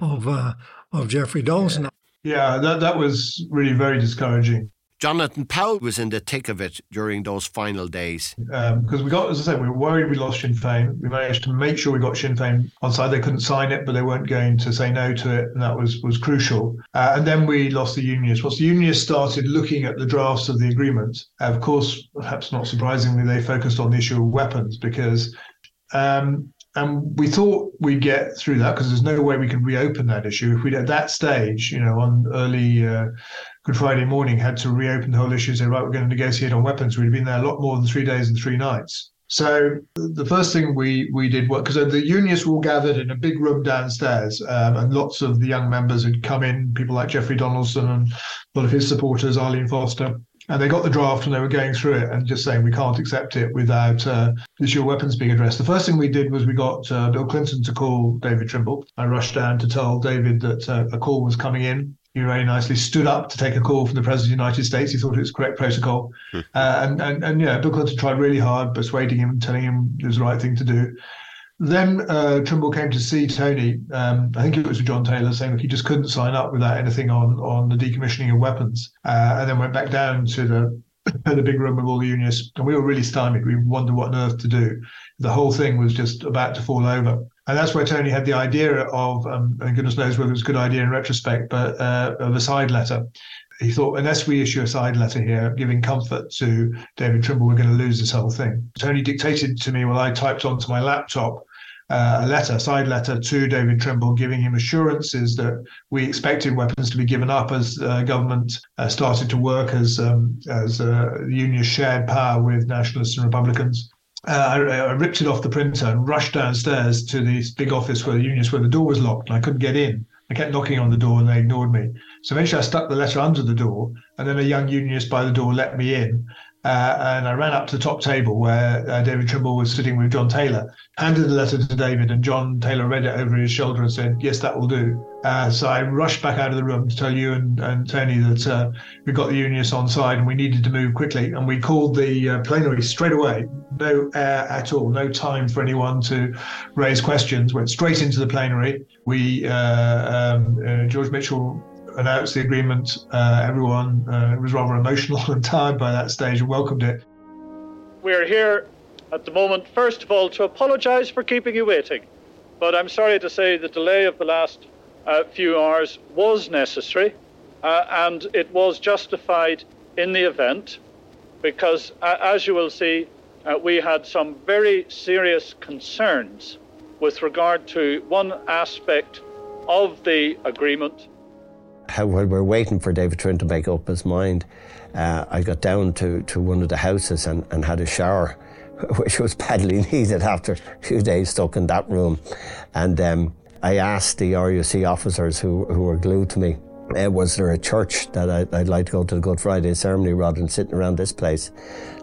of uh, of Jeffrey Donaldson. Yeah, that, that was really very discouraging. Jonathan Powell was in the thick of it during those final days. because we got, as I said, we were worried we lost Sinn Féin. We managed to make sure we got Sinn Féin on side. They couldn't sign it, but they weren't going to say no to it, and that was was crucial. Uh, and then we lost the Unionists. Once the Unionists started looking at the drafts of the agreement, of course, perhaps not surprisingly, they focused on the issue of weapons because. Um, and we thought we'd get through that because there's no way we could reopen that issue. If we'd at that stage, you know, on early uh, Good Friday morning, had to reopen the whole issue, and say, right, we're going to negotiate on weapons, We'd been there a lot more than three days and three nights. So the first thing we we did was because the unionists were all gathered in a big room downstairs, um, and lots of the young members had come in, people like Jeffrey Donaldson and a lot of his supporters, Arlene Foster, and they got the draft and they were going through it and just saying we can't accept it without uh, of weapons being addressed. The first thing we did was we got uh, Bill Clinton to call David Trimble. I rushed down to tell David that uh, a call was coming in. He very nicely stood up to take a call from the President of the United States. He thought it was correct protocol. Uh, and, and, and yeah, Bill Clinton tried really hard, persuading him, telling him it was the right thing to do. Then uh, Trimble came to see Tony. Um, I think it was John Taylor saying that he just couldn't sign up without anything on on the decommissioning of weapons, uh, and then went back down to the the big room with all the unionists, and we were really stymied. We wondered what on earth to do. The whole thing was just about to fall over, and that's where Tony had the idea of, um, and goodness knows whether it was a good idea in retrospect, but uh, of a side letter he thought, unless we issue a side letter here giving comfort to David Trimble, we're going to lose this whole thing. Tony dictated to me while I typed onto my laptop uh, a letter, side letter to David Trimble, giving him assurances that we expected weapons to be given up as uh, government uh, started to work as um, as uh, unions shared power with nationalists and Republicans. Uh, I, I, ripped it off the printer and rushed downstairs to this big office where the unions, where the door was locked and I couldn't get in. I kept knocking on the door and they ignored me. So eventually I stuck the letter under the door, and then a young unionist by the door let me in. Uh, and I ran up to the top table where uh, David Trimble was sitting with John Taylor, handed the letter to David, and John Taylor read it over his shoulder and said, Yes, that will do. Uh, so I rushed back out of the room to tell you and, and Tony that uh, we got the unionists on side and we needed to move quickly. And we called the uh, plenary straight away. No air at all, no time for anyone to raise questions. Went straight into the plenary. We, uh, um, George Mitchell announced the agreement, uh, everyone uh, was rather emotional and tired by that stage and welcomed it. We're here at the moment, first of all, to apologise for keeping you waiting. But I'm sorry to say the delay of the last uh, few hours was necessary uh, and it was justified in the event because, uh, as you will see, uh, we had some very serious concerns with regard to one aspect of the agreement how, while we are waiting for David Trin to make up his mind, uh, I got down to, to one of the houses and, and had a shower, which was badly needed after a few days stuck in that room. And um, I asked the RUC officers who, who were glued to me, uh, was there a church that I'd, I'd, like to go to the Good Friday ceremony rather than sitting around this place?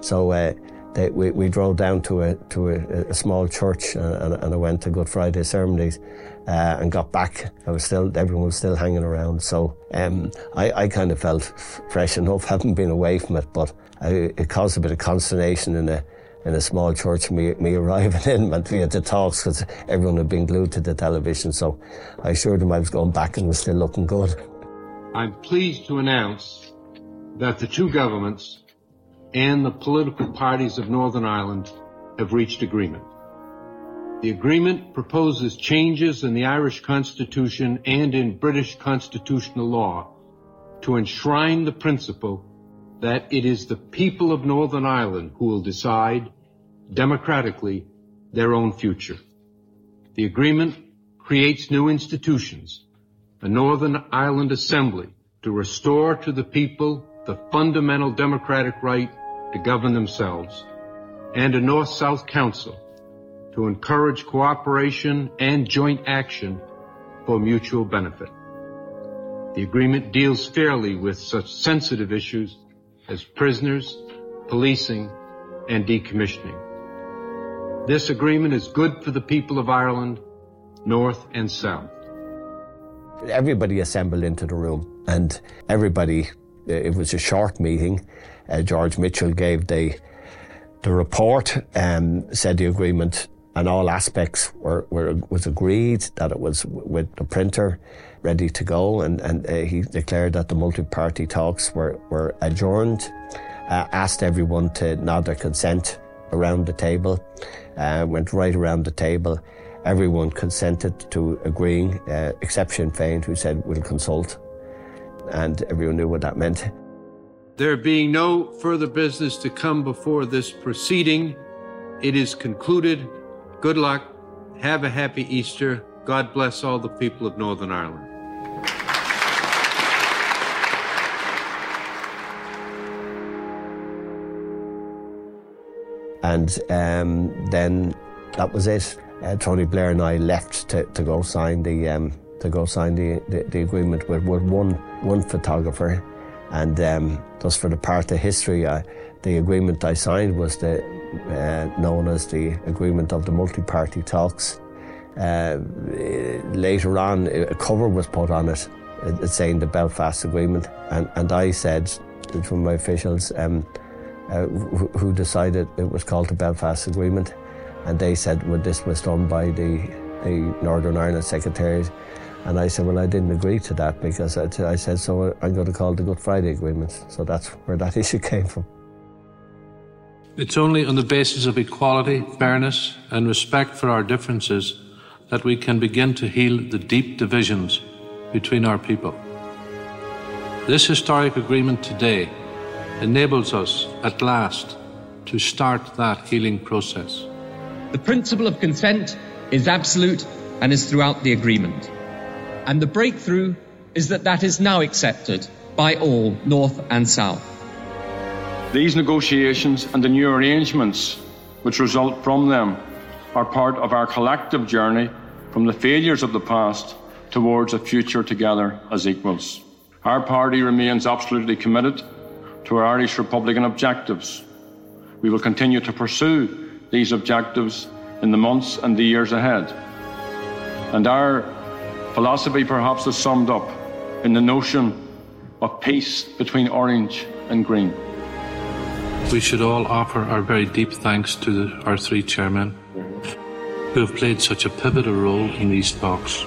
So uh, they, we, we drove down to a to a, a small church and, and, I went to Good Friday ceremonies uh, and got back. I was still everyone was still hanging around, so um, I, I kind of felt fresh enough, having been away from it. But I, it caused a bit of consternation in a in a small church. Me, me arriving in meant we had to talks because everyone had been glued to the television. So I assured them I was going back and was still looking good. I'm pleased to announce that the two governments and the political parties of Northern Ireland have reached agreement. The agreement proposes changes in the Irish Constitution and in British constitutional law to enshrine the principle that it is the people of Northern Ireland who will decide democratically their own future. The agreement creates new institutions, a Northern Ireland Assembly to restore to the people the fundamental democratic right to govern themselves, and a North-South Council to encourage cooperation and joint action for mutual benefit. The agreement deals fairly with such sensitive issues as prisoners, policing, and decommissioning. This agreement is good for the people of Ireland, North and South. Everybody assembled into the room and everybody, it was a short meeting. Uh, George Mitchell gave the the report, um, said the agreement and all aspects were, were was agreed that it was with the printer ready to go, and and uh, he declared that the multi-party talks were were adjourned. Uh, asked everyone to nod their consent around the table. Uh, went right around the table. Everyone consented to agreeing, uh, except Sinn who said we'll consult, and everyone knew what that meant. There being no further business to come before this proceeding, it is concluded Good luck. Have a happy Easter. God bless all the people of Northern Ireland. And um, then that was it. Uh, Tony Blair and I left to, to go sign the um, to go sign the, the, the, agreement with, with one one photographer, and um, just for the part of history, uh, the agreement I signed was the uh, known as the Agreement of the Multi-Party Talks. Uh, later on, a cover was put on it saying the Belfast Agreement, and, and I said from my officials um, uh, who decided it was called the Belfast Agreement. and they said, well, this was done by the, the Northern Ireland Secretariat. And I said, well, I didn't agree to that because I, t- I said, so I'm going to call the Good Friday Agreement. So that's where that issue came from. It's only on the basis of equality, fairness, and respect for our differences that we can begin to heal the deep divisions between our people. This historic agreement today enables us, at last, to start that healing process. The principle of consent is absolute and is throughout the agreement. And the breakthrough is that that is now accepted by all, North and South. These negotiations and the new arrangements which result from them are part of our collective journey from the failures of the past towards a future together as equals. Our party remains absolutely committed to our Irish Republican objectives. We will continue to pursue these objectives in the months and the years ahead. And our Philosophy perhaps is summed up in the notion of peace between orange and green. We should all offer our very deep thanks to the, our three chairmen who have played such a pivotal role in these talks.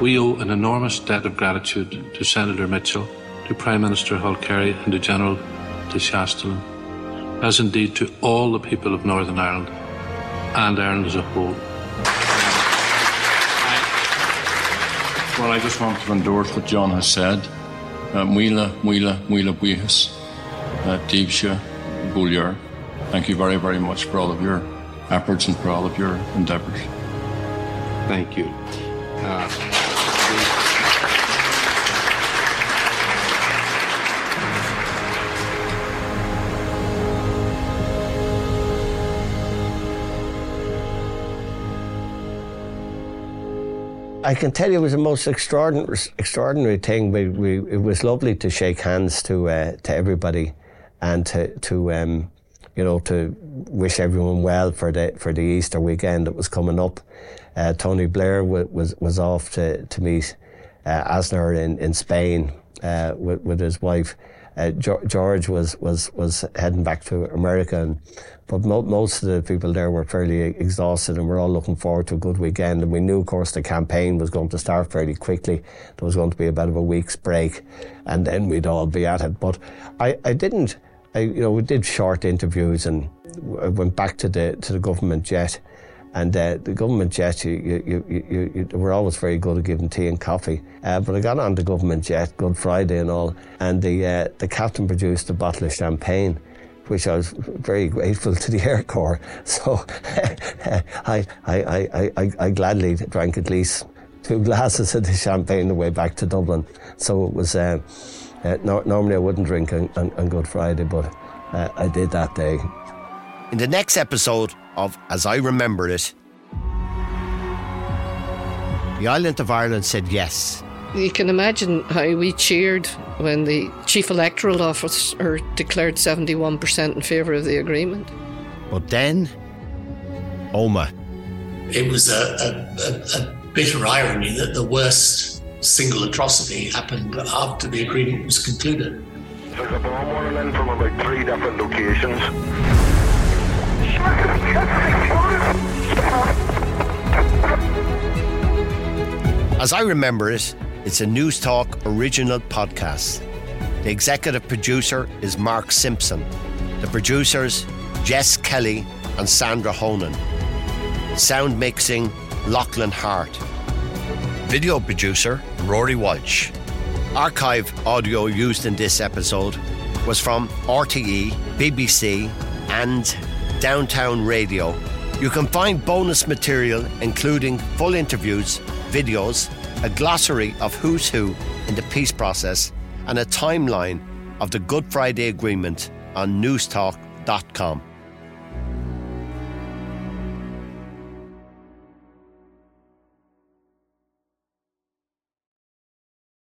We owe an enormous debt of gratitude to Senator Mitchell, to Prime Minister Holkeri, and to General de Chastelain, as indeed to all the people of Northern Ireland and Ireland as a whole. Well, I just want to endorse what John has said. Muila, Muila, Muila Buihas, Deebsha, Bulyar. Thank you very, very much for all of your efforts and for all of your endeavours. Thank you. Uh, I can tell you it was the most extraordinary, extraordinary thing. We, we, it was lovely to shake hands to uh, to everybody, and to to um, you know to wish everyone well for the for the Easter weekend that was coming up. Uh, Tony Blair w- was was off to to meet uh, Aznar in in Spain uh, with with his wife. Uh, George was was was heading back to America and but mo- most of the people there were fairly exhausted and we're all looking forward to a good weekend. And we knew, of course, the campaign was going to start fairly quickly. There was going to be a bit of a week's break and then we'd all be at it. But I, I didn't, I, you know, we did short interviews and I went back to the, to the government jet. And uh, the government jet, you, you, you, were always very good at giving tea and coffee. Uh, but I got on the government jet, Good Friday and all, and the uh, the captain produced a bottle of champagne which I was very grateful to the Air Corps. So I, I, I, I, I gladly drank at least two glasses of the champagne the way back to Dublin. So it was, uh, uh, no, normally I wouldn't drink on, on, on Good Friday, but uh, I did that day. In the next episode of As I Remember It, the island of Ireland said yes you can imagine how we cheered when the Chief Electoral Officer declared 71% in favour of the agreement. But then, Omagh. It was a, a, a, a bitter irony that the worst single atrocity happened after the agreement was concluded. There's a bomb rolling in from about three different locations. As I remember it, it's a Newstalk original podcast. The executive producer is Mark Simpson. The producers, Jess Kelly and Sandra Honan. Sound mixing, Lachlan Hart. Video producer, Rory Walsh. Archive audio used in this episode was from RTE, BBC, and Downtown Radio. You can find bonus material, including full interviews, videos, a glossary of who's who in the peace process, and a timeline of the Good Friday Agreement on newstalk.com.